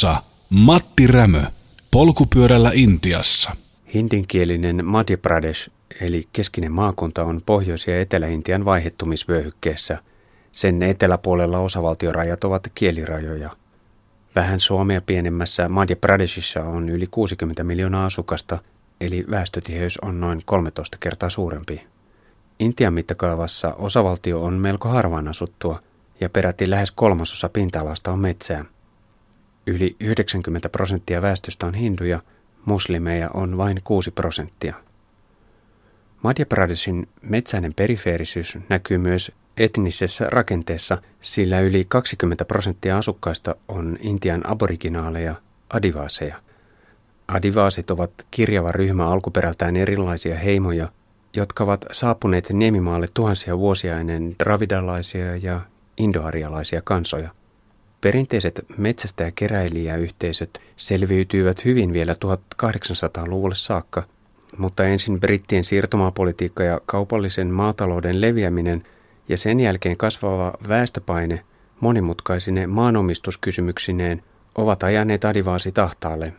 Studiossa Matti Rämö, polkupyörällä Intiassa. Hindinkielinen Madhya Pradesh, eli keskinen maakunta, on Pohjois- ja Etelä-Intian vaihettumisvyöhykkeessä. Sen eteläpuolella osavaltiorajat ovat kielirajoja. Vähän Suomea pienemmässä Madhya Pradeshissa on yli 60 miljoonaa asukasta, eli väestötiheys on noin 13 kertaa suurempi. Intian mittakaavassa osavaltio on melko harvaan asuttua ja peräti lähes kolmasosa pinta-alasta on metsää. Yli 90 prosenttia väestöstä on hinduja, muslimeja on vain 6 prosenttia. Madhya Pradeshin metsäinen perifeerisyys näkyy myös etnisessä rakenteessa, sillä yli 20 prosenttia asukkaista on Intian aboriginaaleja, adivaaseja. Adivaasit ovat kirjava ryhmä alkuperältään erilaisia heimoja, jotka ovat saapuneet Niemimaalle tuhansia vuosia ennen dravidalaisia ja indoarialaisia kansoja. Perinteiset metsästä- ja keräilijäyhteisöt selviytyivät hyvin vielä 1800-luvulle saakka, mutta ensin brittien siirtomaapolitiikka ja kaupallisen maatalouden leviäminen ja sen jälkeen kasvava väestöpaine monimutkaisine maanomistuskysymyksineen ovat ajaneet adivaasi tahtaalle.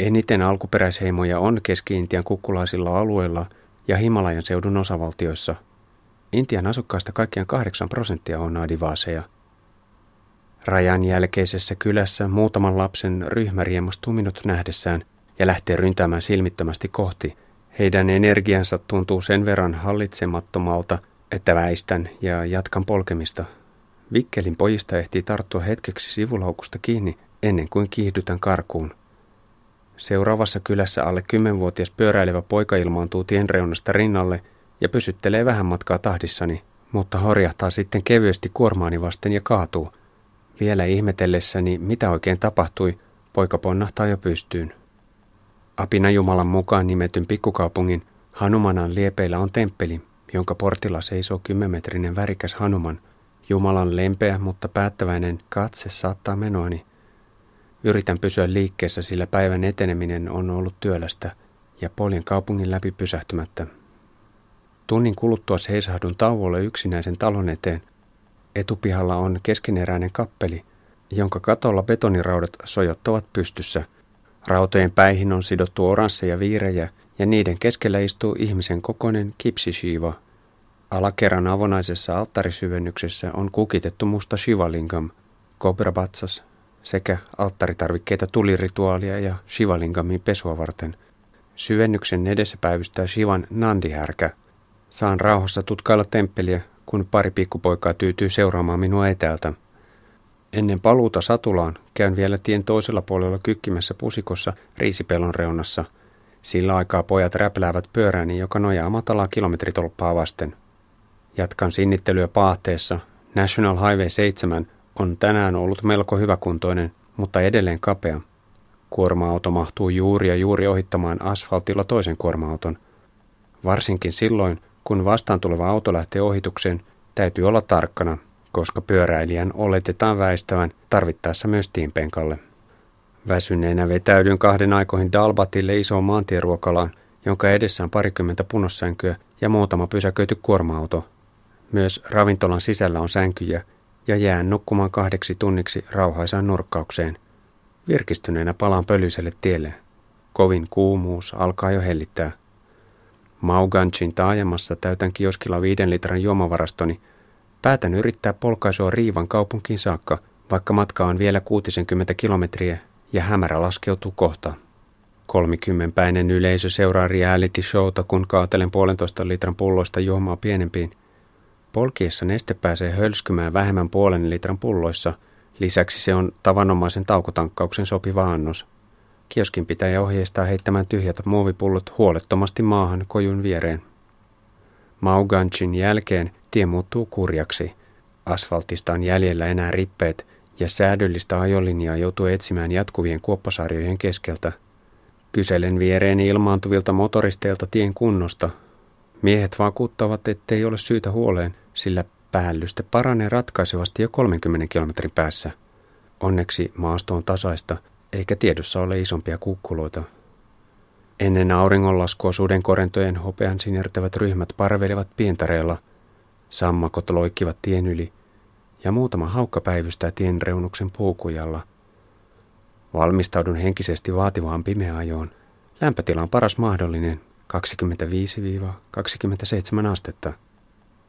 Eniten alkuperäisheimoja on Keski-Intian kukkulaisilla alueilla ja Himalajan seudun osavaltioissa. Intian asukkaista kaikkiaan 8 prosenttia on adivaaseja – Rajan jälkeisessä kylässä muutaman lapsen ryhmä riemastuu minut nähdessään ja lähtee ryntäämään silmittömästi kohti. Heidän energiansa tuntuu sen verran hallitsemattomalta, että väistän ja jatkan polkemista. Vikkelin pojista ehtii tarttua hetkeksi sivulaukusta kiinni ennen kuin kiihdytän karkuun. Seuraavassa kylässä alle kymmenvuotias pyöräilevä poika ilmaantuu tien reunasta rinnalle ja pysyttelee vähän matkaa tahdissani, mutta horjahtaa sitten kevyesti kuormaani vasten ja kaatuu – vielä ihmetellessäni, mitä oikein tapahtui, poika ponnahtaa jo pystyyn. Apina Jumalan mukaan nimetyn pikkukaupungin Hanumanan liepeillä on temppeli, jonka portilla seisoo kymmenmetrinen värikäs Hanuman. Jumalan lempeä, mutta päättäväinen katse saattaa menoani. Yritän pysyä liikkeessä, sillä päivän eteneminen on ollut työlästä ja poljen kaupungin läpi pysähtymättä. Tunnin kuluttua seisahdun tauolle yksinäisen talon eteen – Etupihalla on keskeneräinen kappeli, jonka katolla betoniraudat sojottavat pystyssä. Rautojen päihin on sidottu oransseja viirejä ja niiden keskellä istuu ihmisen kokoinen kipsishiva. Alakerran avonaisessa alttarisyvennyksessä on kukitettu musta shivalingam, kobrabatsas sekä alttaritarvikkeita tulirituaalia ja shivalingamin pesua varten. Syvennyksen edessä päivystää Shivan nandihärkä. Saan rauhassa tutkailla temppeliä, kun pari pikkupoikaa tyytyy seuraamaan minua etäältä. Ennen paluuta Satulaan käyn vielä tien toisella puolella kykkimässä pusikossa riisipelon reunassa. Sillä aikaa pojat räpläävät pyörääni, joka nojaa matalaa kilometritolppaa vasten. Jatkan sinnittelyä paahteessa. National Highway 7 on tänään ollut melko hyväkuntoinen, mutta edelleen kapea. Kuorma-auto mahtuu juuri ja juuri ohittamaan asfaltilla toisen kuorma-auton. Varsinkin silloin, kun vastaan tuleva auto lähtee ohitukseen, täytyy olla tarkkana, koska pyöräilijän oletetaan väistävän tarvittaessa myös tiinpenkalle. Väsyneenä vetäydyn kahden aikoihin Dalbatille isoon maantieruokalaan, jonka edessä on parikymmentä punossänkyä ja muutama pysäköity kuorma-auto. Myös ravintolan sisällä on sänkyjä ja jään nukkumaan kahdeksi tunniksi rauhaisaan nurkkaukseen. Virkistyneenä palaan pölyiselle tielle. Kovin kuumuus alkaa jo hellittää. Mauganchin taajamassa täytän kioskilla viiden litran juomavarastoni. Päätän yrittää polkaisua Riivan kaupunkiin saakka, vaikka matka on vielä 60 kilometriä ja hämärä laskeutuu kohta. Kolmikymmenpäinen yleisö seuraa reality showta, kun kaatelen puolentoista litran pulloista juomaa pienempiin. Polkiessa neste pääsee hölskymään vähemmän puolen litran pulloissa. Lisäksi se on tavanomaisen taukotankkauksen sopiva annos. Kioskin pitäjä ohjeistaa heittämään tyhjät muovipullot huolettomasti maahan kojun viereen. Mauganchin jälkeen tie muuttuu kurjaksi. Asfaltista on jäljellä enää rippeet ja säädöllistä ajolinjaa joutuu etsimään jatkuvien kuoppasarjojen keskeltä. Kyselen viereeni ilmaantuvilta motoristeilta tien kunnosta. Miehet vakuuttavat, ettei ole syytä huoleen, sillä päällyste paranee ratkaisevasti jo 30 kilometrin päässä. Onneksi maasto on tasaista – eikä tiedossa ole isompia kukkuloita. Ennen auringonlaskua sudenkorentojen hopean sinertävät ryhmät parvelevat pientareella, sammakot loikkivat tien yli ja muutama haukka päivystää tien reunuksen puukujalla. Valmistaudun henkisesti vaativaan pimeäajoon. Lämpötila on paras mahdollinen, 25-27 astetta.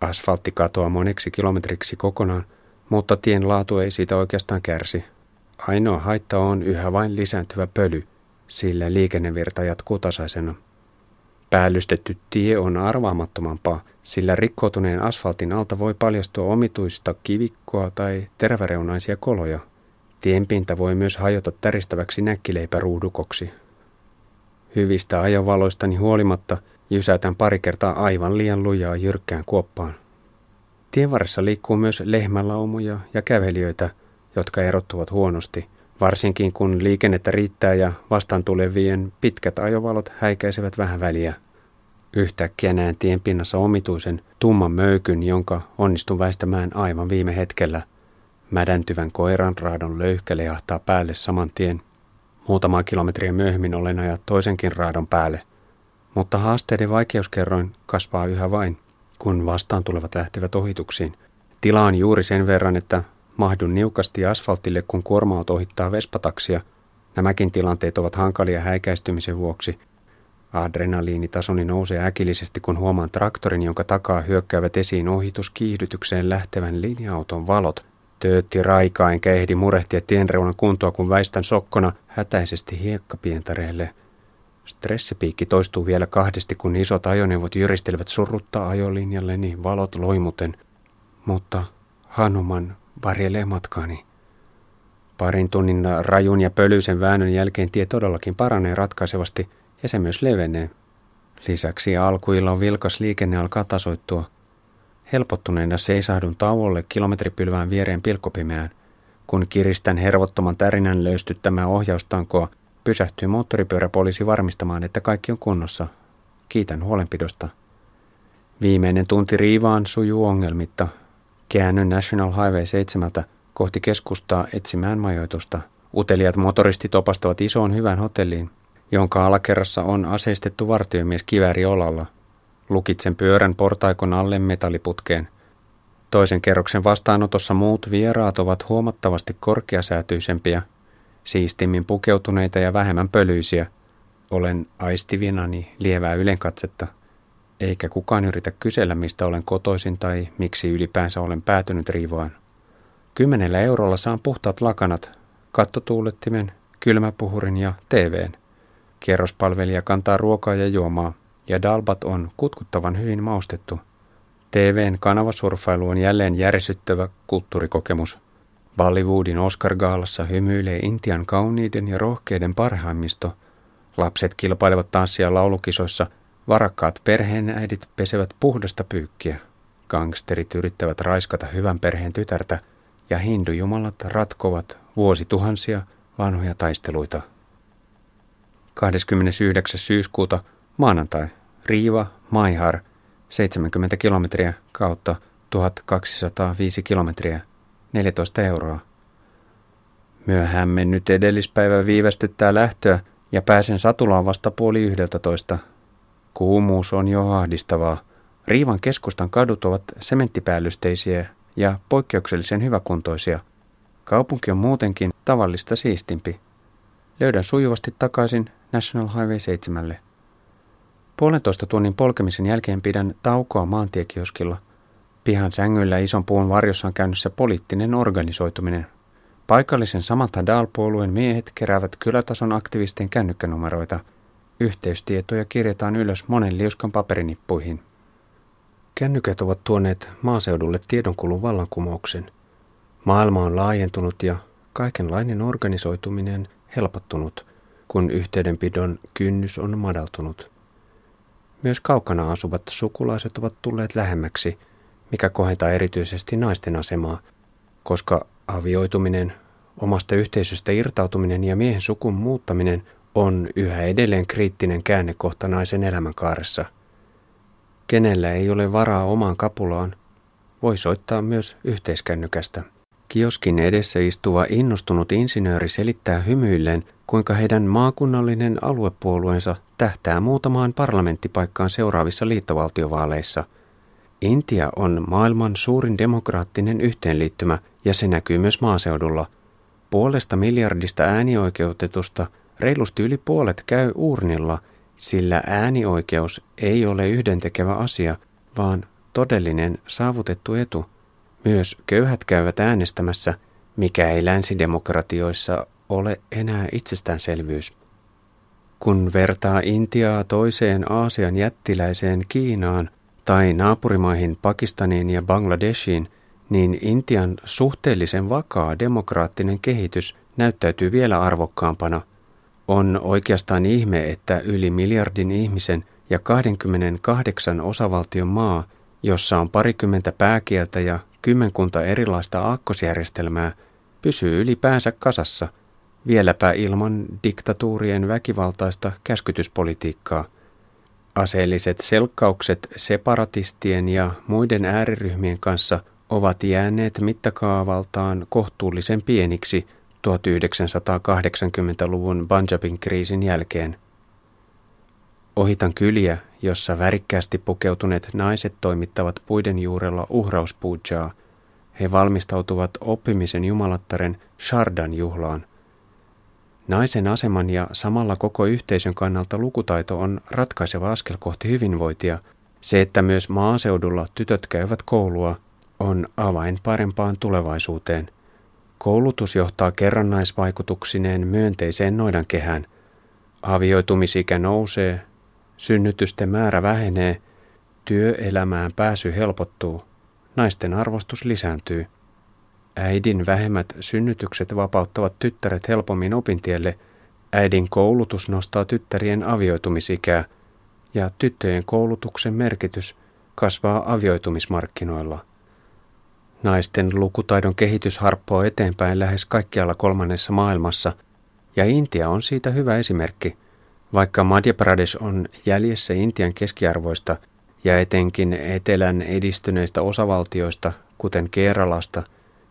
Asfaltti katoaa moneksi kilometriksi kokonaan, mutta tien laatu ei siitä oikeastaan kärsi. Ainoa haitta on yhä vain lisääntyvä pöly, sillä liikennevirta jatkuu tasaisena. Päällystetty tie on arvaamattomampaa, sillä rikkoutuneen asfaltin alta voi paljastua omituista kivikkoa tai terväreunaisia koloja. Tienpinta voi myös hajota täristäväksi näkkileipäruudukoksi. Hyvistä ajovaloistani huolimatta jysäytän pari kertaa aivan liian lujaa jyrkkään kuoppaan. Tienvarressa liikkuu myös lehmälaumoja ja kävelijöitä, jotka erottuvat huonosti, varsinkin kun liikennettä riittää ja vastaan tulevien pitkät ajovalot häikäisevät vähän väliä. Yhtäkkiä näen tien pinnassa omituisen tumman möykyn, jonka onnistun väistämään aivan viime hetkellä. Mädäntyvän koiran raadon löyhkä lehahtaa päälle saman tien. Muutamaa kilometriä myöhemmin olen ajat toisenkin raadon päälle. Mutta haasteiden vaikeuskerroin kasvaa yhä vain, kun vastaan tulevat lähtevät ohituksiin. Tila on juuri sen verran, että mahdun niukasti asfaltille, kun kuorma ohittaa vespataksia. Nämäkin tilanteet ovat hankalia häikäistymisen vuoksi – Adrenaliinitasoni nousee äkillisesti, kun huomaan traktorin, jonka takaa hyökkäävät esiin ohituskiihdytykseen lähtevän linja-auton valot. Töötti raikaa enkä ehdi murehtia tienreunan kuntoa, kun väistän sokkona hätäisesti hiekkapientareelle. Stressipiikki toistuu vielä kahdesti, kun isot ajoneuvot jyristelevät surrutta ajolinjalleni valot loimuten. Mutta Hanuman varjelee matkaani. Parin tunnin rajun ja pölyisen väännön jälkeen tie todellakin paranee ratkaisevasti – ja se myös levenee. Lisäksi alkuilla vilkas liikenne alkaa tasoittua. Helpottuneena seisahdun tauolle kilometripylvään viereen pilkkopimeään. Kun kiristän hervottoman tärinän löystyttämää ohjaustankoa, pysähtyy moottoripyöräpoliisi varmistamaan, että kaikki on kunnossa. Kiitän huolenpidosta. Viimeinen tunti riivaan sujuu ongelmitta. Käännyn National Highway 7 kohti keskustaa etsimään majoitusta. Uteliat motoristit opastavat isoon hyvään hotelliin, jonka alakerrassa on aseistettu vartiomies kivääri olalla. Lukitsen pyörän portaikon alle metalliputkeen. Toisen kerroksen vastaanotossa muut vieraat ovat huomattavasti korkeasäätyisempiä, siistimmin pukeutuneita ja vähemmän pölyisiä. Olen aistivinani lievää ylenkatsetta, eikä kukaan yritä kysellä, mistä olen kotoisin tai miksi ylipäänsä olen päätynyt riivoaan. Kymmenellä eurolla saan puhtaat lakanat, kattotuulettimen, kylmäpuhurin ja TVn. Kierrospalvelija kantaa ruokaa ja juomaa, ja dalbat on kutkuttavan hyvin maustettu. TVn kanavasurfailu on jälleen järisyttävä kulttuurikokemus. Bollywoodin Oscar-gaalassa hymyilee Intian kauniiden ja rohkeiden parhaimmisto. Lapset kilpailevat tanssia laulukisoissa, varakkaat perheenäidit pesevät puhdasta pyykkiä. Gangsterit yrittävät raiskata hyvän perheen tytärtä, ja hindujumalat ratkovat vuosituhansia vanhoja taisteluita 29. syyskuuta maanantai. Riiva, Maihar, 70 kilometriä kautta 1205 kilometriä, 14 euroa. Myöhään mennyt edellispäivä viivästyttää lähtöä ja pääsen Satulaan vasta puoli yhdeltätoista. Kuumuus on jo ahdistavaa. Riivan keskustan kadut ovat sementtipäällysteisiä ja poikkeuksellisen hyväkuntoisia. Kaupunki on muutenkin tavallista siistimpi. Löydän sujuvasti takaisin National Highway 7. Puolentoista tunnin polkemisen jälkeen pidän taukoa maantiekioskilla. Pihan sängyllä ison puun varjossa on käynnissä poliittinen organisoituminen. Paikallisen Samantha Dahl-puolueen miehet keräävät kylätason aktivistien kännykkänumeroita. Yhteystietoja kirjataan ylös monen liuskan paperinippuihin. Kännykät ovat tuoneet maaseudulle tiedonkulun vallankumouksen. Maailma on laajentunut ja kaikenlainen organisoituminen helpottunut – kun yhteydenpidon kynnys on madaltunut. Myös kaukana asuvat sukulaiset ovat tulleet lähemmäksi, mikä kohentaa erityisesti naisten asemaa, koska avioituminen, omasta yhteisöstä irtautuminen ja miehen sukun muuttaminen on yhä edelleen kriittinen käännekohta naisen elämänkaaressa. Kenellä ei ole varaa omaan kapulaan, voi soittaa myös yhteiskännykästä. Kioskin edessä istuva innostunut insinööri selittää hymyilleen, kuinka heidän maakunnallinen aluepuolueensa tähtää muutamaan parlamenttipaikkaan seuraavissa liittovaltiovaaleissa. Intia on maailman suurin demokraattinen yhteenliittymä ja se näkyy myös maaseudulla. Puolesta miljardista äänioikeutetusta reilusti yli puolet käy urnilla, sillä äänioikeus ei ole yhdentekevä asia, vaan todellinen saavutettu etu. Myös köyhät käyvät äänestämässä, mikä ei länsidemokratioissa ole enää itsestäänselvyys. Kun vertaa Intiaa toiseen Aasian jättiläiseen Kiinaan tai naapurimaihin Pakistaniin ja Bangladeshiin, niin Intian suhteellisen vakaa demokraattinen kehitys näyttäytyy vielä arvokkaampana. On oikeastaan ihme, että yli miljardin ihmisen ja 28 osavaltion maa, jossa on parikymmentä pääkieltä ja kymmenkunta erilaista aakkosjärjestelmää, pysyy ylipäänsä kasassa, vieläpä ilman diktatuurien väkivaltaista käskytyspolitiikkaa. Aseelliset selkkaukset separatistien ja muiden ääriryhmien kanssa – ovat jääneet mittakaavaltaan kohtuullisen pieniksi 1980-luvun Punjabin kriisin jälkeen. Ohitan kyliä, jossa värikkäästi pukeutuneet naiset toimittavat puiden juurella uhrauspuujaa. He valmistautuvat oppimisen jumalattaren Shardan juhlaan. Naisen aseman ja samalla koko yhteisön kannalta lukutaito on ratkaiseva askel kohti hyvinvointia. Se, että myös maaseudulla tytöt käyvät koulua – on avain parempaan tulevaisuuteen. Koulutus johtaa kerrannaisvaikutuksineen myönteiseen noidankehään. Avioitumisikä nousee, synnytysten määrä vähenee, työelämään pääsy helpottuu, naisten arvostus lisääntyy. Äidin vähemmät synnytykset vapauttavat tyttäret helpommin opintielle, äidin koulutus nostaa tyttärien avioitumisikää ja tyttöjen koulutuksen merkitys kasvaa avioitumismarkkinoilla. Naisten lukutaidon kehitys harppoo eteenpäin lähes kaikkialla kolmannessa maailmassa, ja Intia on siitä hyvä esimerkki. Vaikka Madhya Pradesh on jäljessä Intian keskiarvoista ja etenkin etelän edistyneistä osavaltioista, kuten Keralasta,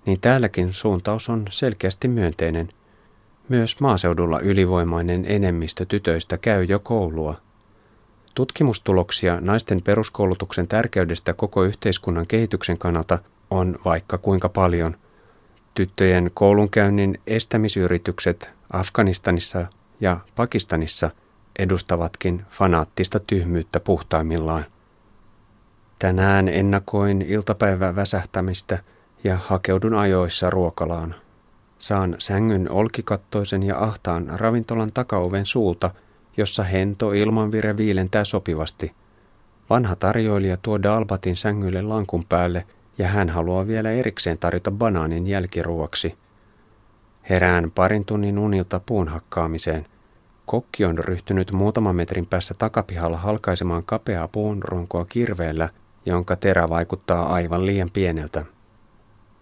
niin täälläkin suuntaus on selkeästi myönteinen. Myös maaseudulla ylivoimainen enemmistö tytöistä käy jo koulua. Tutkimustuloksia naisten peruskoulutuksen tärkeydestä koko yhteiskunnan kehityksen kannalta – vaikka kuinka paljon. Tyttöjen koulunkäynnin estämisyritykset Afganistanissa ja Pakistanissa edustavatkin fanaattista tyhmyyttä puhtaimmillaan. Tänään ennakoin iltapäivän väsähtämistä ja hakeudun ajoissa ruokalaan. Saan sängyn olkikattoisen ja ahtaan ravintolan takaoven suulta, jossa hento ilmanvire viilentää sopivasti. Vanha tarjoilija tuo Dalbatin sängylle lankun päälle – ja hän haluaa vielä erikseen tarjota banaanin jälkiruoksi. Herään parin tunnin unilta puun hakkaamiseen. Kokki on ryhtynyt muutaman metrin päässä takapihalla halkaisemaan kapeaa puun runkoa kirveellä, jonka terä vaikuttaa aivan liian pieneltä.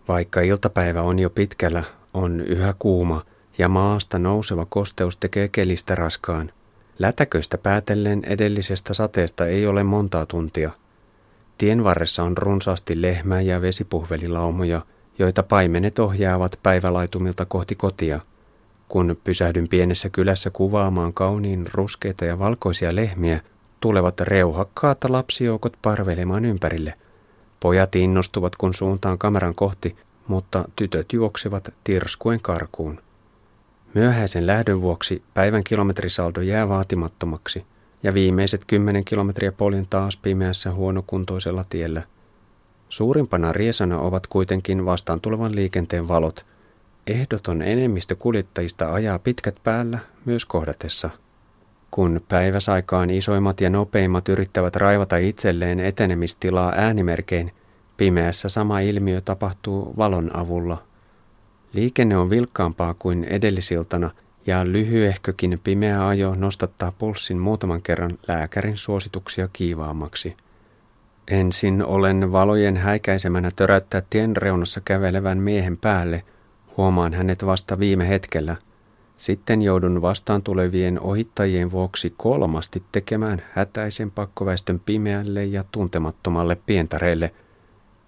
Vaikka iltapäivä on jo pitkällä, on yhä kuuma ja maasta nouseva kosteus tekee kelistä raskaan. Lätäköistä päätellen edellisestä sateesta ei ole montaa tuntia – Tien varressa on runsaasti lehmä- ja vesipuhvelilaumoja, joita paimenet ohjaavat päivälaitumilta kohti kotia. Kun pysähdyn pienessä kylässä kuvaamaan kauniin ruskeita ja valkoisia lehmiä, tulevat reuhakkaat lapsijoukot parvelemaan ympärille. Pojat innostuvat, kun suuntaan kameran kohti, mutta tytöt juoksevat tirskuen karkuun. Myöhäisen lähdön vuoksi päivän kilometrisaldo jää vaatimattomaksi – ja viimeiset kymmenen kilometriä poljen taas pimeässä huonokuntoisella tiellä. Suurimpana riesana ovat kuitenkin vastaan tulevan liikenteen valot. Ehdoton enemmistö kuljettajista ajaa pitkät päällä myös kohdatessa. Kun päiväsaikaan isoimmat ja nopeimmat yrittävät raivata itselleen etenemistilaa äänimerkein, pimeässä sama ilmiö tapahtuu valon avulla. Liikenne on vilkkaampaa kuin edellisiltana – ja lyhyehkökin pimeä ajo nostattaa pulssin muutaman kerran lääkärin suosituksia kiivaammaksi. Ensin olen valojen häikäisemänä töräyttää tien reunassa kävelevän miehen päälle, huomaan hänet vasta viime hetkellä. Sitten joudun vastaan tulevien ohittajien vuoksi kolmasti tekemään hätäisen pakkoväestön pimeälle ja tuntemattomalle pientareelle.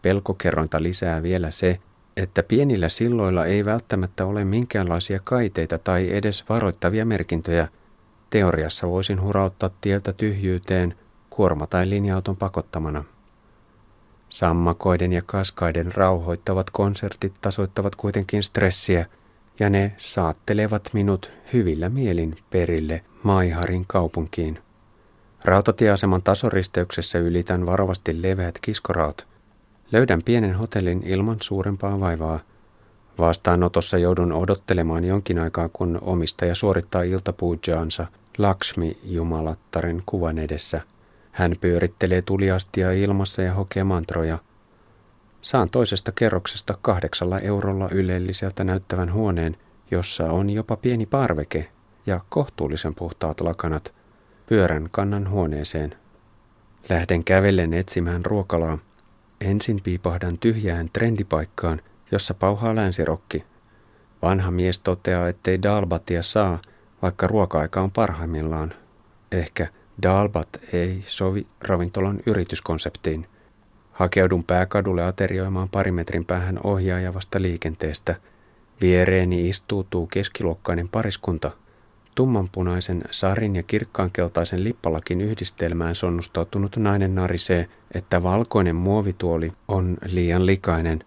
Pelkokerrointa lisää vielä se, että pienillä silloilla ei välttämättä ole minkäänlaisia kaiteita tai edes varoittavia merkintöjä. Teoriassa voisin hurauttaa tieltä tyhjyyteen kuorma- tai linja-auton pakottamana. Sammakoiden ja kaskaiden rauhoittavat konsertit tasoittavat kuitenkin stressiä, ja ne saattelevat minut hyvillä mielin perille Maiharin kaupunkiin. Rautatieaseman tasoristeyksessä ylitän varovasti leveät kiskoraut. Löydän pienen hotellin ilman suurempaa vaivaa. Vastaanotossa joudun odottelemaan jonkin aikaa, kun omistaja suorittaa iltapuujaansa Lakshmi-jumalattaren kuvan edessä. Hän pyörittelee tuliastia ilmassa ja hokee mantroja. Saan toisesta kerroksesta kahdeksalla eurolla ylelliseltä näyttävän huoneen, jossa on jopa pieni parveke ja kohtuullisen puhtaat lakanat. Pyörän kannan huoneeseen. Lähden kävellen etsimään ruokalaa. Ensin piipahdan tyhjään trendipaikkaan, jossa pauhaa länsirokki. Vanha mies toteaa, ettei dalbatia saa, vaikka ruoka-aika on parhaimmillaan. Ehkä dalbat ei sovi ravintolan yrityskonseptiin. Hakeudun pääkadulle aterioimaan pari metrin päähän ohjaajavasta liikenteestä. Viereeni istuutuu keskiluokkainen pariskunta – Tummanpunaisen sarin ja kirkkaankeltaisen lippalakin yhdistelmään sonnustautunut nainen narisee, että valkoinen muovituoli on liian likainen.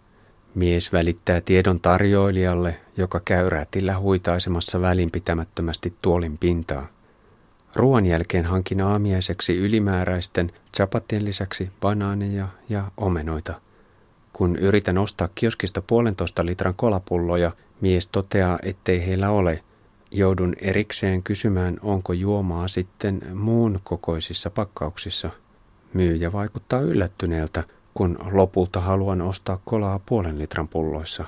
Mies välittää tiedon tarjoilijalle, joka käy räätillä huitaisemassa välinpitämättömästi tuolin pintaa. Ruoan jälkeen hankin aamiaiseksi ylimääräisten chapatien lisäksi banaaneja ja omenoita. Kun yritän ostaa kioskista puolentoista litran kolapulloja, mies toteaa, ettei heillä ole – Joudun erikseen kysymään, onko juomaa sitten muun kokoisissa pakkauksissa. Myyjä vaikuttaa yllättyneeltä, kun lopulta haluan ostaa kolaa puolen litran pulloissa.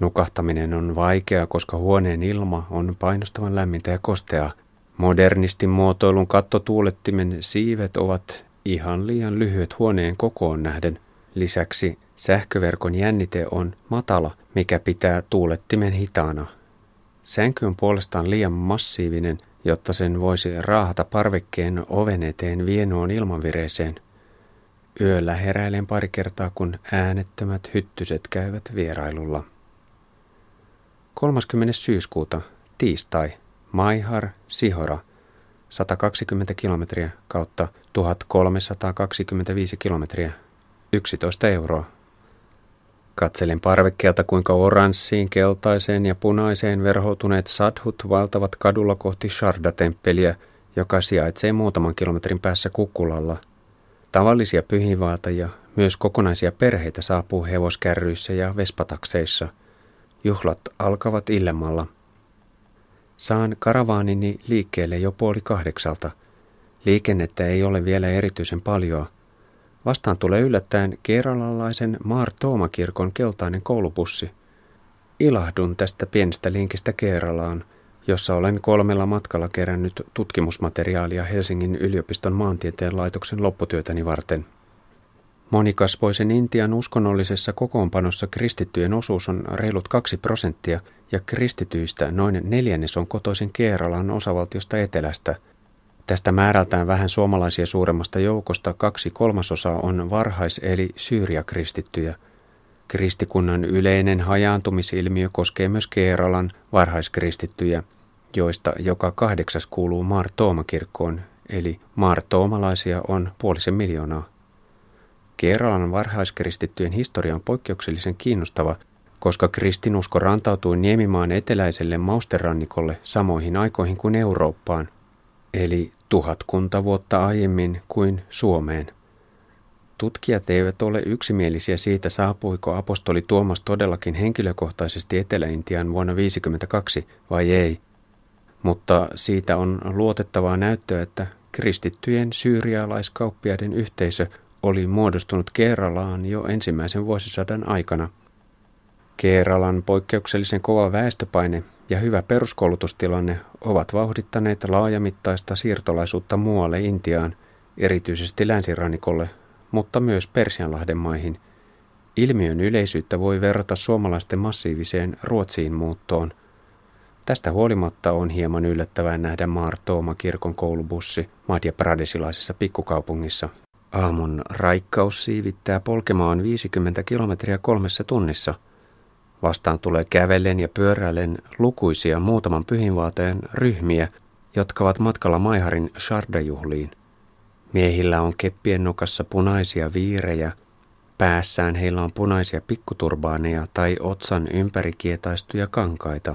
Nukahtaminen on vaikea, koska huoneen ilma on painostavan lämmintä ja kosteaa. Modernistin muotoilun kattotuulettimen siivet ovat ihan liian lyhyet huoneen kokoon nähden. Lisäksi sähköverkon jännite on matala, mikä pitää tuulettimen hitaana. Sänky on puolestaan liian massiivinen, jotta sen voisi raahata parvekkeen oven eteen vienoon ilmanvireeseen. Yöllä heräilen pari kertaa, kun äänettömät hyttyset käyvät vierailulla. 30. syyskuuta, tiistai, Maihar, Sihora, 120 kilometriä kautta 1325 kilometriä, 11 euroa. Katselen parvekkeelta, kuinka oranssiin, keltaiseen ja punaiseen verhoutuneet sadhut valtavat kadulla kohti Sharda-temppeliä, joka sijaitsee muutaman kilometrin päässä Kukkulalla. Tavallisia pyhiinvaeltajia, myös kokonaisia perheitä saapuu hevoskärryissä ja vespatakseissa. Juhlat alkavat illemmalla. Saan karavaanini liikkeelle jo puoli kahdeksalta. Liikennettä ei ole vielä erityisen paljoa. Vastaan tulee yllättäen keralalaisen Maar Toomakirkon keltainen koulupussi. Ilahdun tästä pienestä linkistä Keeralaan, jossa olen kolmella matkalla kerännyt tutkimusmateriaalia Helsingin yliopiston maantieteen laitoksen lopputyötäni varten. Monikasvoisen Intian uskonnollisessa kokoonpanossa kristittyjen osuus on reilut kaksi prosenttia ja kristityistä noin neljännes on kotoisin Keeralan osavaltiosta etelästä – Tästä määrältään vähän suomalaisia suuremmasta joukosta kaksi kolmasosaa on varhais- eli syyriakristittyjä. Kristikunnan yleinen hajaantumisilmiö koskee myös Keeralan varhaiskristittyjä, joista joka kahdeksas kuuluu Martooma-kirkkoon, eli Martoomalaisia on puolisen miljoonaa. Keeralan varhaiskristittyjen historia on poikkeuksellisen kiinnostava, koska kristinusko rantautui Niemimaan eteläiselle mausterannikolle samoihin aikoihin kuin Eurooppaan – eli tuhatkunta vuotta aiemmin kuin Suomeen. Tutkijat eivät ole yksimielisiä siitä, saapuiko apostoli Tuomas todellakin henkilökohtaisesti Etelä-Intiaan vuonna 1952 vai ei, mutta siitä on luotettavaa näyttöä, että kristittyjen syyrialaiskauppiaiden yhteisö oli muodostunut Keeralaan jo ensimmäisen vuosisadan aikana – Keeralan poikkeuksellisen kova väestöpaine ja hyvä peruskoulutustilanne ovat vauhdittaneet laajamittaista siirtolaisuutta muualle Intiaan, erityisesti länsirannikolle, mutta myös Persianlahden maihin. Ilmiön yleisyyttä voi verrata suomalaisten massiiviseen Ruotsiin muuttoon. Tästä huolimatta on hieman yllättävää nähdä Tooma kirkon koulubussi Madhya Pradesilaisessa pikkukaupungissa. Aamun raikkaus siivittää polkemaan 50 kilometriä kolmessa tunnissa – Vastaan tulee kävellen ja pyöräillen lukuisia muutaman pyhinvaateen ryhmiä, jotka ovat matkalla Maiharin Shardajuhliin. Miehillä on keppien nokassa punaisia viirejä, Päässään heillä on punaisia pikkuturbaaneja tai otsan ympärikietaistuja kankaita.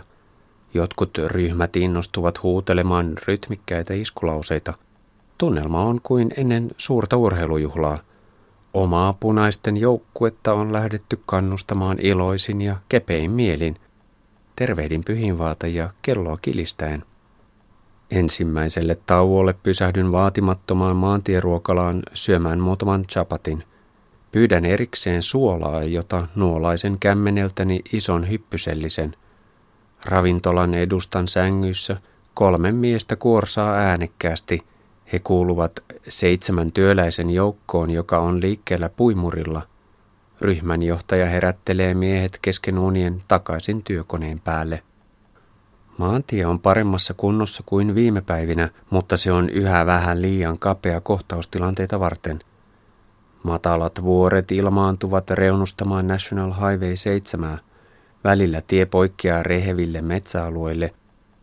Jotkut ryhmät innostuvat huutelemaan rytmikkäitä iskulauseita. Tunnelma on kuin ennen suurta urheilujuhlaa. Omaa punaisten joukkuetta on lähdetty kannustamaan iloisin ja kepein mielin. Tervehdin pyhinvaatajia kelloa kilistäen. Ensimmäiselle tauolle pysähdyn vaatimattomaan maantieruokalaan syömään muutaman chapatin. Pyydän erikseen suolaa, jota nuolaisen kämmeneltäni ison hyppysellisen. Ravintolan edustan sängyssä kolme miestä kuorsaa äänekkäästi. He kuuluvat seitsemän työläisen joukkoon, joka on liikkeellä puimurilla. Ryhmänjohtaja herättelee miehet kesken unien takaisin työkoneen päälle. Maantie on paremmassa kunnossa kuin viime päivinä, mutta se on yhä vähän liian kapea kohtaustilanteita varten. Matalat vuoret ilmaantuvat reunustamaan National Highway 7. Välillä tie poikkeaa reheville metsäalueille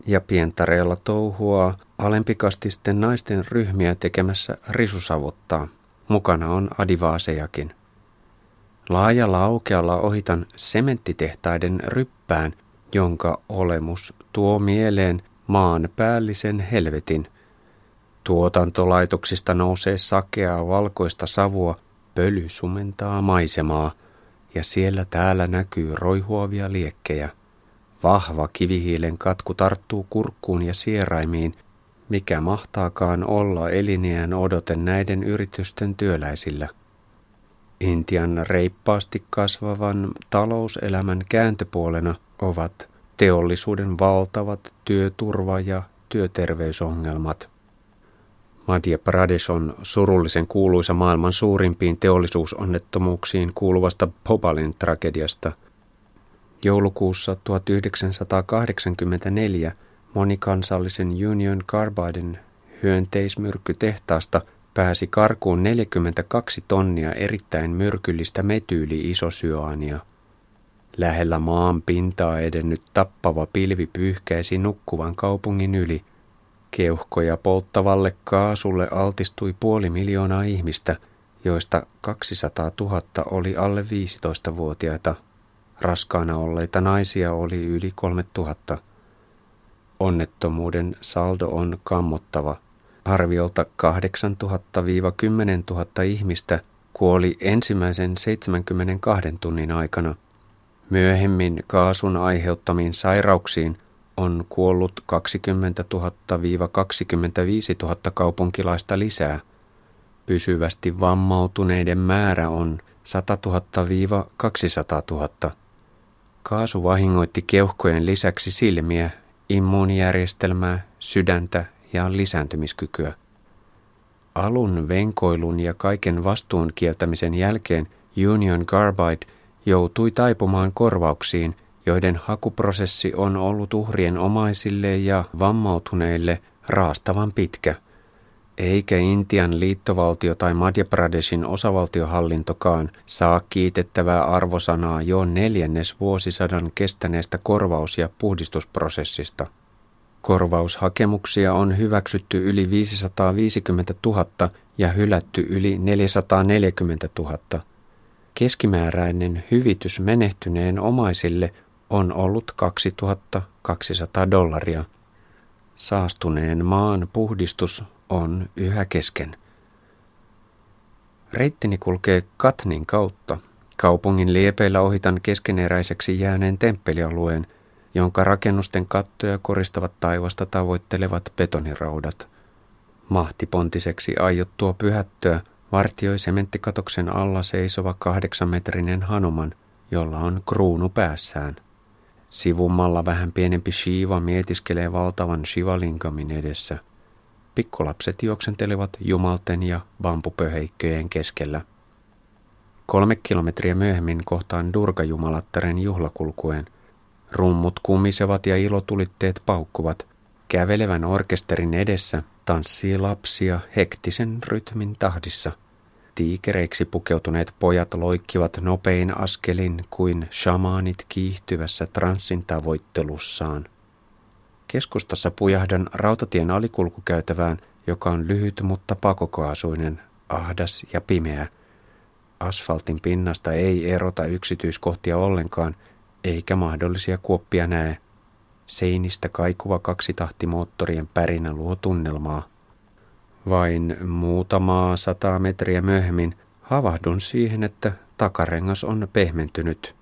ja pientareella touhua alempikastisten naisten ryhmiä tekemässä risusavottaa. Mukana on adivaasejakin. Laajalla aukealla ohitan sementtitehtaiden ryppään, jonka olemus tuo mieleen maan päällisen helvetin. Tuotantolaitoksista nousee sakeaa valkoista savua, pöly sumentaa maisemaa ja siellä täällä näkyy roihuavia liekkejä. Vahva kivihiilen katku tarttuu kurkkuun ja sieraimiin, mikä mahtaakaan olla eliniään odoten näiden yritysten työläisillä. Intian reippaasti kasvavan talouselämän kääntöpuolena ovat teollisuuden valtavat työturva- ja työterveysongelmat. Madhya Pradesh on surullisen kuuluisa maailman suurimpiin teollisuusonnettomuuksiin kuuluvasta Bhopalin tragediasta. Joulukuussa 1984 monikansallisen Union Carbiden hyönteismyrkkytehtaasta pääsi karkuun 42 tonnia erittäin myrkyllistä metyyli-isosyaania – Lähellä maan pintaa edennyt tappava pilvi pyyhkäisi nukkuvan kaupungin yli. Keuhkoja polttavalle kaasulle altistui puoli miljoonaa ihmistä, joista 200 000 oli alle 15-vuotiaita. Raskaana olleita naisia oli yli 3000. Onnettomuuden saldo on kammottava. Arviolta 8000-10 000 ihmistä kuoli ensimmäisen 72 tunnin aikana – Myöhemmin kaasun aiheuttamiin sairauksiin on kuollut 20 000-25 000 kaupunkilaista lisää. Pysyvästi vammautuneiden määrä on 100 000-200 000. Kaasu vahingoitti keuhkojen lisäksi silmiä, immuunijärjestelmää, sydäntä ja lisääntymiskykyä. Alun venkoilun ja kaiken vastuun kieltämisen jälkeen Union Carbide joutui taipumaan korvauksiin, joiden hakuprosessi on ollut uhrien omaisille ja vammautuneille raastavan pitkä. Eikä Intian liittovaltio tai Madhya Pradeshin osavaltiohallintokaan saa kiitettävää arvosanaa jo neljännes vuosisadan kestäneestä korvaus- ja puhdistusprosessista. Korvaushakemuksia on hyväksytty yli 550 000 ja hylätty yli 440 000. Keskimääräinen hyvitys menehtyneen omaisille on ollut 2200 dollaria. Saastuneen maan puhdistus on yhä kesken. Reittini kulkee Katnin kautta. Kaupungin liepeillä ohitan keskeneräiseksi jääneen temppelialueen, jonka rakennusten kattoja koristavat taivasta tavoittelevat betoniraudat. Mahtipontiseksi aiottua pyhättöä – vartioi sementtikatoksen alla seisova kahdeksanmetrinen Hanuman, jolla on kruunu päässään. Sivummalla vähän pienempi Shiva mietiskelee valtavan Shivalingamin edessä. Pikkulapset juoksentelevat jumalten ja bambupöheikköjen keskellä. Kolme kilometriä myöhemmin kohtaan Durga-jumalattaren juhlakulkueen. Rummut kumisevat ja ilotulitteet paukkuvat. Kävelevän orkesterin edessä tanssii lapsia hektisen rytmin tahdissa. Tiikereiksi pukeutuneet pojat loikkivat nopein askelin kuin shamaanit kiihtyvässä transsin tavoittelussaan. Keskustassa pujahdan rautatien alikulkukäytävään, joka on lyhyt mutta pakokaasuinen, ahdas ja pimeä. Asfaltin pinnasta ei erota yksityiskohtia ollenkaan, eikä mahdollisia kuoppia näe. Seinistä kaikuva kaksitahtimoottorien pärinä luo tunnelmaa. Vain muutamaa sataa metriä myöhemmin havahdun siihen, että takarengas on pehmentynyt.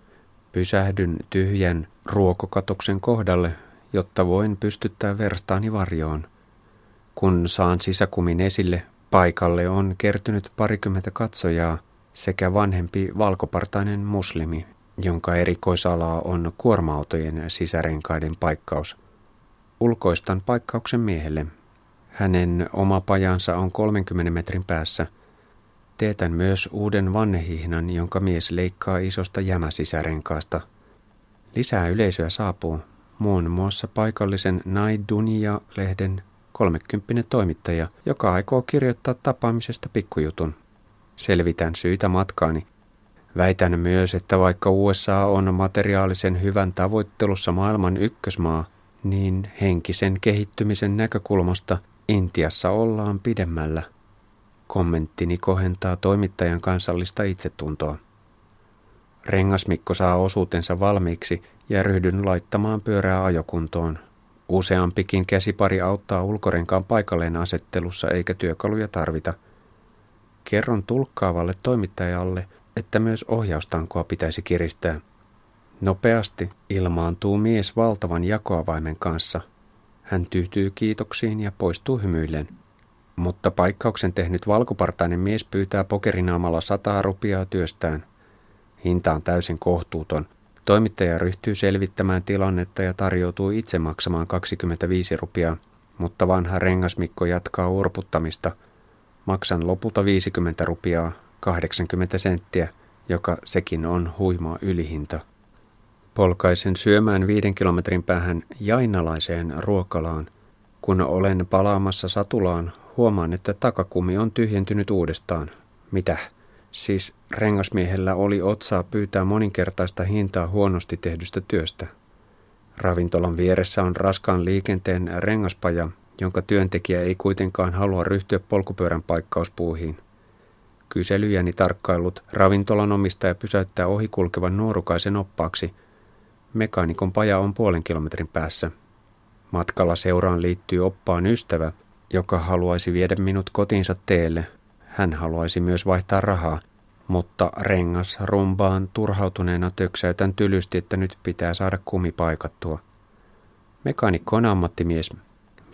Pysähdyn tyhjän ruokokatoksen kohdalle, jotta voin pystyttää verstaani varjoon. Kun saan sisäkumin esille, paikalle on kertynyt parikymmentä katsojaa sekä vanhempi valkopartainen muslimi, jonka erikoisalaa on kuorma-autojen sisärenkaiden paikkaus. Ulkoistan paikkauksen miehelle. Hänen oma pajansa on 30 metrin päässä. Teetän myös uuden vannehihnan, jonka mies leikkaa isosta jämäsisärenkaasta. Lisää yleisöä saapuu, muun muassa paikallisen Naidunia-lehden 30 toimittaja, joka aikoo kirjoittaa tapaamisesta pikkujutun. Selvitän syitä matkaani. Väitän myös, että vaikka USA on materiaalisen hyvän tavoittelussa maailman ykkösmaa, niin henkisen kehittymisen näkökulmasta Intiassa ollaan pidemmällä. Kommenttini kohentaa toimittajan kansallista itsetuntoa. Rengasmikko saa osuutensa valmiiksi ja ryhdyn laittamaan pyörää ajokuntoon. Useampikin käsipari auttaa ulkorenkaan paikalleen asettelussa eikä työkaluja tarvita. Kerron tulkkaavalle toimittajalle, että myös ohjaustankoa pitäisi kiristää. Nopeasti ilmaantuu mies valtavan jakoavaimen kanssa. Hän tyytyy kiitoksiin ja poistuu hymyillen. Mutta paikkauksen tehnyt valkopartainen mies pyytää pokerinaamalla sataa rupiaa työstään. Hinta on täysin kohtuuton. Toimittaja ryhtyy selvittämään tilannetta ja tarjoutuu itse maksamaan 25 rupiaa, mutta vanha rengasmikko jatkaa urputtamista. Maksan lopulta 50 rupiaa, 80 senttiä, joka sekin on huima ylihinta. Polkaisen syömään viiden kilometrin päähän jainalaiseen ruokalaan. Kun olen palaamassa satulaan, huomaan, että takakumi on tyhjentynyt uudestaan. Mitä? Siis rengasmiehellä oli otsaa pyytää moninkertaista hintaa huonosti tehdystä työstä. Ravintolan vieressä on raskaan liikenteen rengaspaja, jonka työntekijä ei kuitenkaan halua ryhtyä polkupyörän paikkauspuuhiin. Kyselyjäni tarkkailut ravintolan omistaja pysäyttää ohikulkevan nuorukaisen oppaaksi. Mekaanikon paja on puolen kilometrin päässä. Matkalla seuraan liittyy oppaan ystävä, joka haluaisi viedä minut kotiinsa teelle. Hän haluaisi myös vaihtaa rahaa, mutta rengas rumbaan turhautuneena töksäytän tylysti, että nyt pitää saada kumi paikattua. Mekaanikko on ammattimies.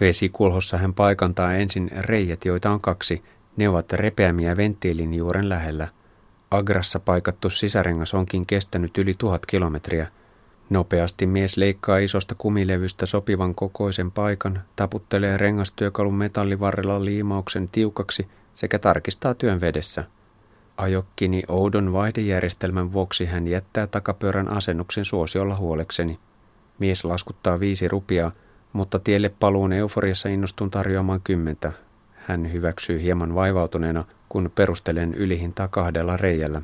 Vesikulhossa hän paikantaa ensin reijät, joita on kaksi. Ne ovat repeämiä venttiilin juuren lähellä. Agrassa paikattu sisärengas onkin kestänyt yli tuhat kilometriä. Nopeasti mies leikkaa isosta kumilevystä sopivan kokoisen paikan, taputtelee rengastyökalun metallivarrella liimauksen tiukaksi sekä tarkistaa työn vedessä. Ajokkini oudon vaihdejärjestelmän vuoksi hän jättää takapyörän asennuksen suosiolla huolekseni. Mies laskuttaa viisi rupiaa, mutta tielle paluun euforiassa innostun tarjoamaan kymmentä. Hän hyväksyy hieman vaivautuneena, kun perustelen ylihintaa kahdella reijällä.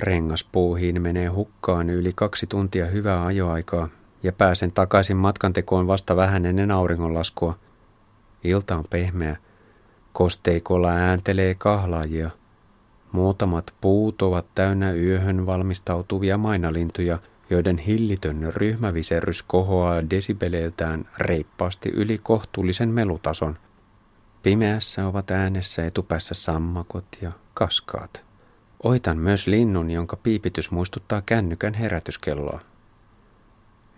Rengaspuuhiin menee hukkaan yli kaksi tuntia hyvää ajoaikaa ja pääsen takaisin matkantekoon vasta vähän ennen auringonlaskua. Ilta on pehmeä. Kosteikolla ääntelee kahlaajia. Muutamat puut ovat täynnä yöhön valmistautuvia mainalintuja, joiden hillitön ryhmäviserys kohoaa desibeleiltään reippaasti yli kohtuullisen melutason. Pimeässä ovat äänessä etupäässä sammakot ja kaskaat. Oitan myös linnun, jonka piipitys muistuttaa kännykän herätyskelloa.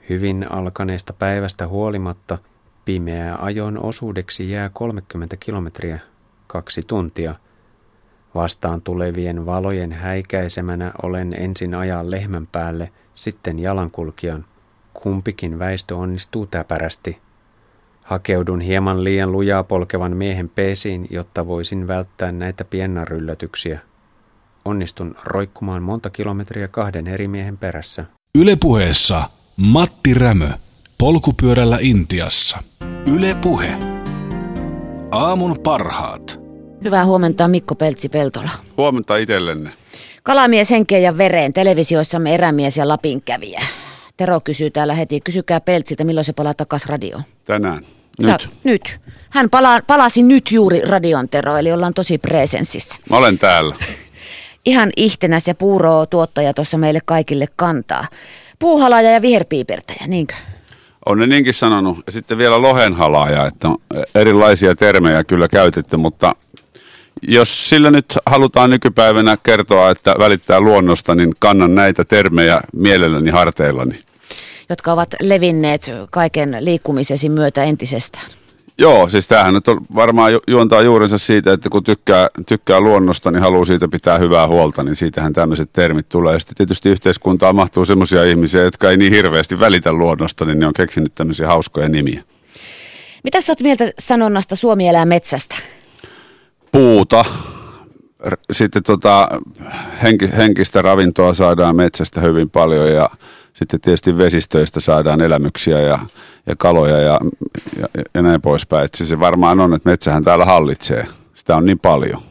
Hyvin alkaneesta päivästä huolimatta pimeää ajon osuudeksi jää 30 kilometriä, kaksi tuntia. Vastaan tulevien valojen häikäisemänä olen ensin ajan lehmän päälle, sitten jalankulkijan. Kumpikin väistö onnistuu täpärästi. Hakeudun hieman liian lujaa polkevan miehen peesiin, jotta voisin välttää näitä piennaryllätyksiä – Onnistun roikkumaan monta kilometriä kahden eri miehen perässä. Ylepuheessa Matti Rämö. Polkupyörällä Intiassa. Ylepuhe. Aamun parhaat. Hyvää huomenta Mikko Peltsi-Peltola. Huomenta itsellenne. Kalamies henkeen ja vereen, televisioissamme erämies ja Lapinkävijä. Tero kysyy täällä heti, kysykää Peltsiltä, milloin se palaa takaisin radioon. Tänään. Nyt. Sä, nyt. Hän palaa, palasi nyt juuri radion Tero, eli ollaan tosi presenssissä. Mä olen täällä. ihan ihtenäs ja puuroa tuottaja tuossa meille kaikille kantaa. Puuhalaaja ja viherpiipertäjä, niinkö? On ne niinkin sanonut. Ja sitten vielä lohenhalaaja, että erilaisia termejä kyllä käytetty, mutta jos sillä nyt halutaan nykypäivänä kertoa, että välittää luonnosta, niin kannan näitä termejä mielelläni harteillani. Jotka ovat levinneet kaiken liikkumisesi myötä entisestään. Joo, siis tämähän nyt on varmaan juontaa juurensa siitä, että kun tykkää, tykkää luonnosta, niin haluaa siitä pitää hyvää huolta, niin siitähän tämmöiset termit tulee. Sitten tietysti yhteiskuntaan mahtuu semmoisia ihmisiä, jotka ei niin hirveästi välitä luonnosta, niin ne on keksinyt tämmöisiä hauskoja nimiä. Mitä sä oot mieltä sanonnasta Suomi elää metsästä? Puuta. Sitten tota, henkistä ravintoa saadaan metsästä hyvin paljon ja sitten tietysti vesistöistä saadaan elämyksiä ja, ja kaloja ja, ja, ja näin poispäin. Että se varmaan on, että metsähän täällä hallitsee. Sitä on niin paljon.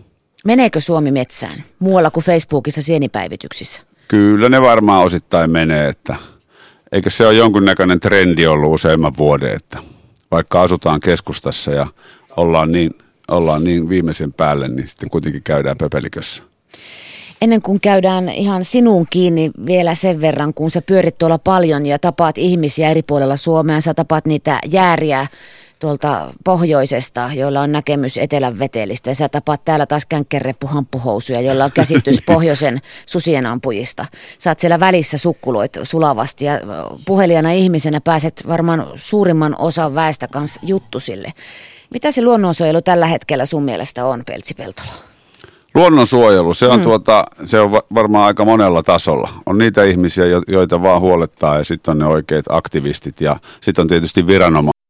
Meneekö Suomi metsään muualla kuin Facebookissa sienipäivityksissä? Kyllä ne varmaan osittain menee, että eikö se ole jonkunnäköinen trendi ollut useimman vuoden, että vaikka asutaan keskustassa ja ollaan niin, ollaan niin viimeisen päälle, niin sitten kuitenkin käydään pöpelikössä. Ennen kuin käydään ihan sinuun kiinni vielä sen verran, kun sä pyörit tuolla paljon ja tapaat ihmisiä eri puolella Suomea, sä tapaat niitä jääriä tuolta pohjoisesta, joilla on näkemys etelän vetelistä. Ja sä tapaat täällä taas känkkereppu hamppuhousuja, joilla on käsitys pohjoisen susien ampujista. Sä oot siellä välissä sukkuloit sulavasti ja puhelijana ihmisenä pääset varmaan suurimman osan väestä kanssa juttusille. Mitä se luonnonsuojelu tällä hetkellä sun mielestä on, Peltsi Peltola? Luonnonsuojelu, se on, mm. tuota, se on varmaan aika monella tasolla. On niitä ihmisiä, joita vaan huolettaa ja sitten on ne oikeat aktivistit ja sitten on tietysti viranomaiset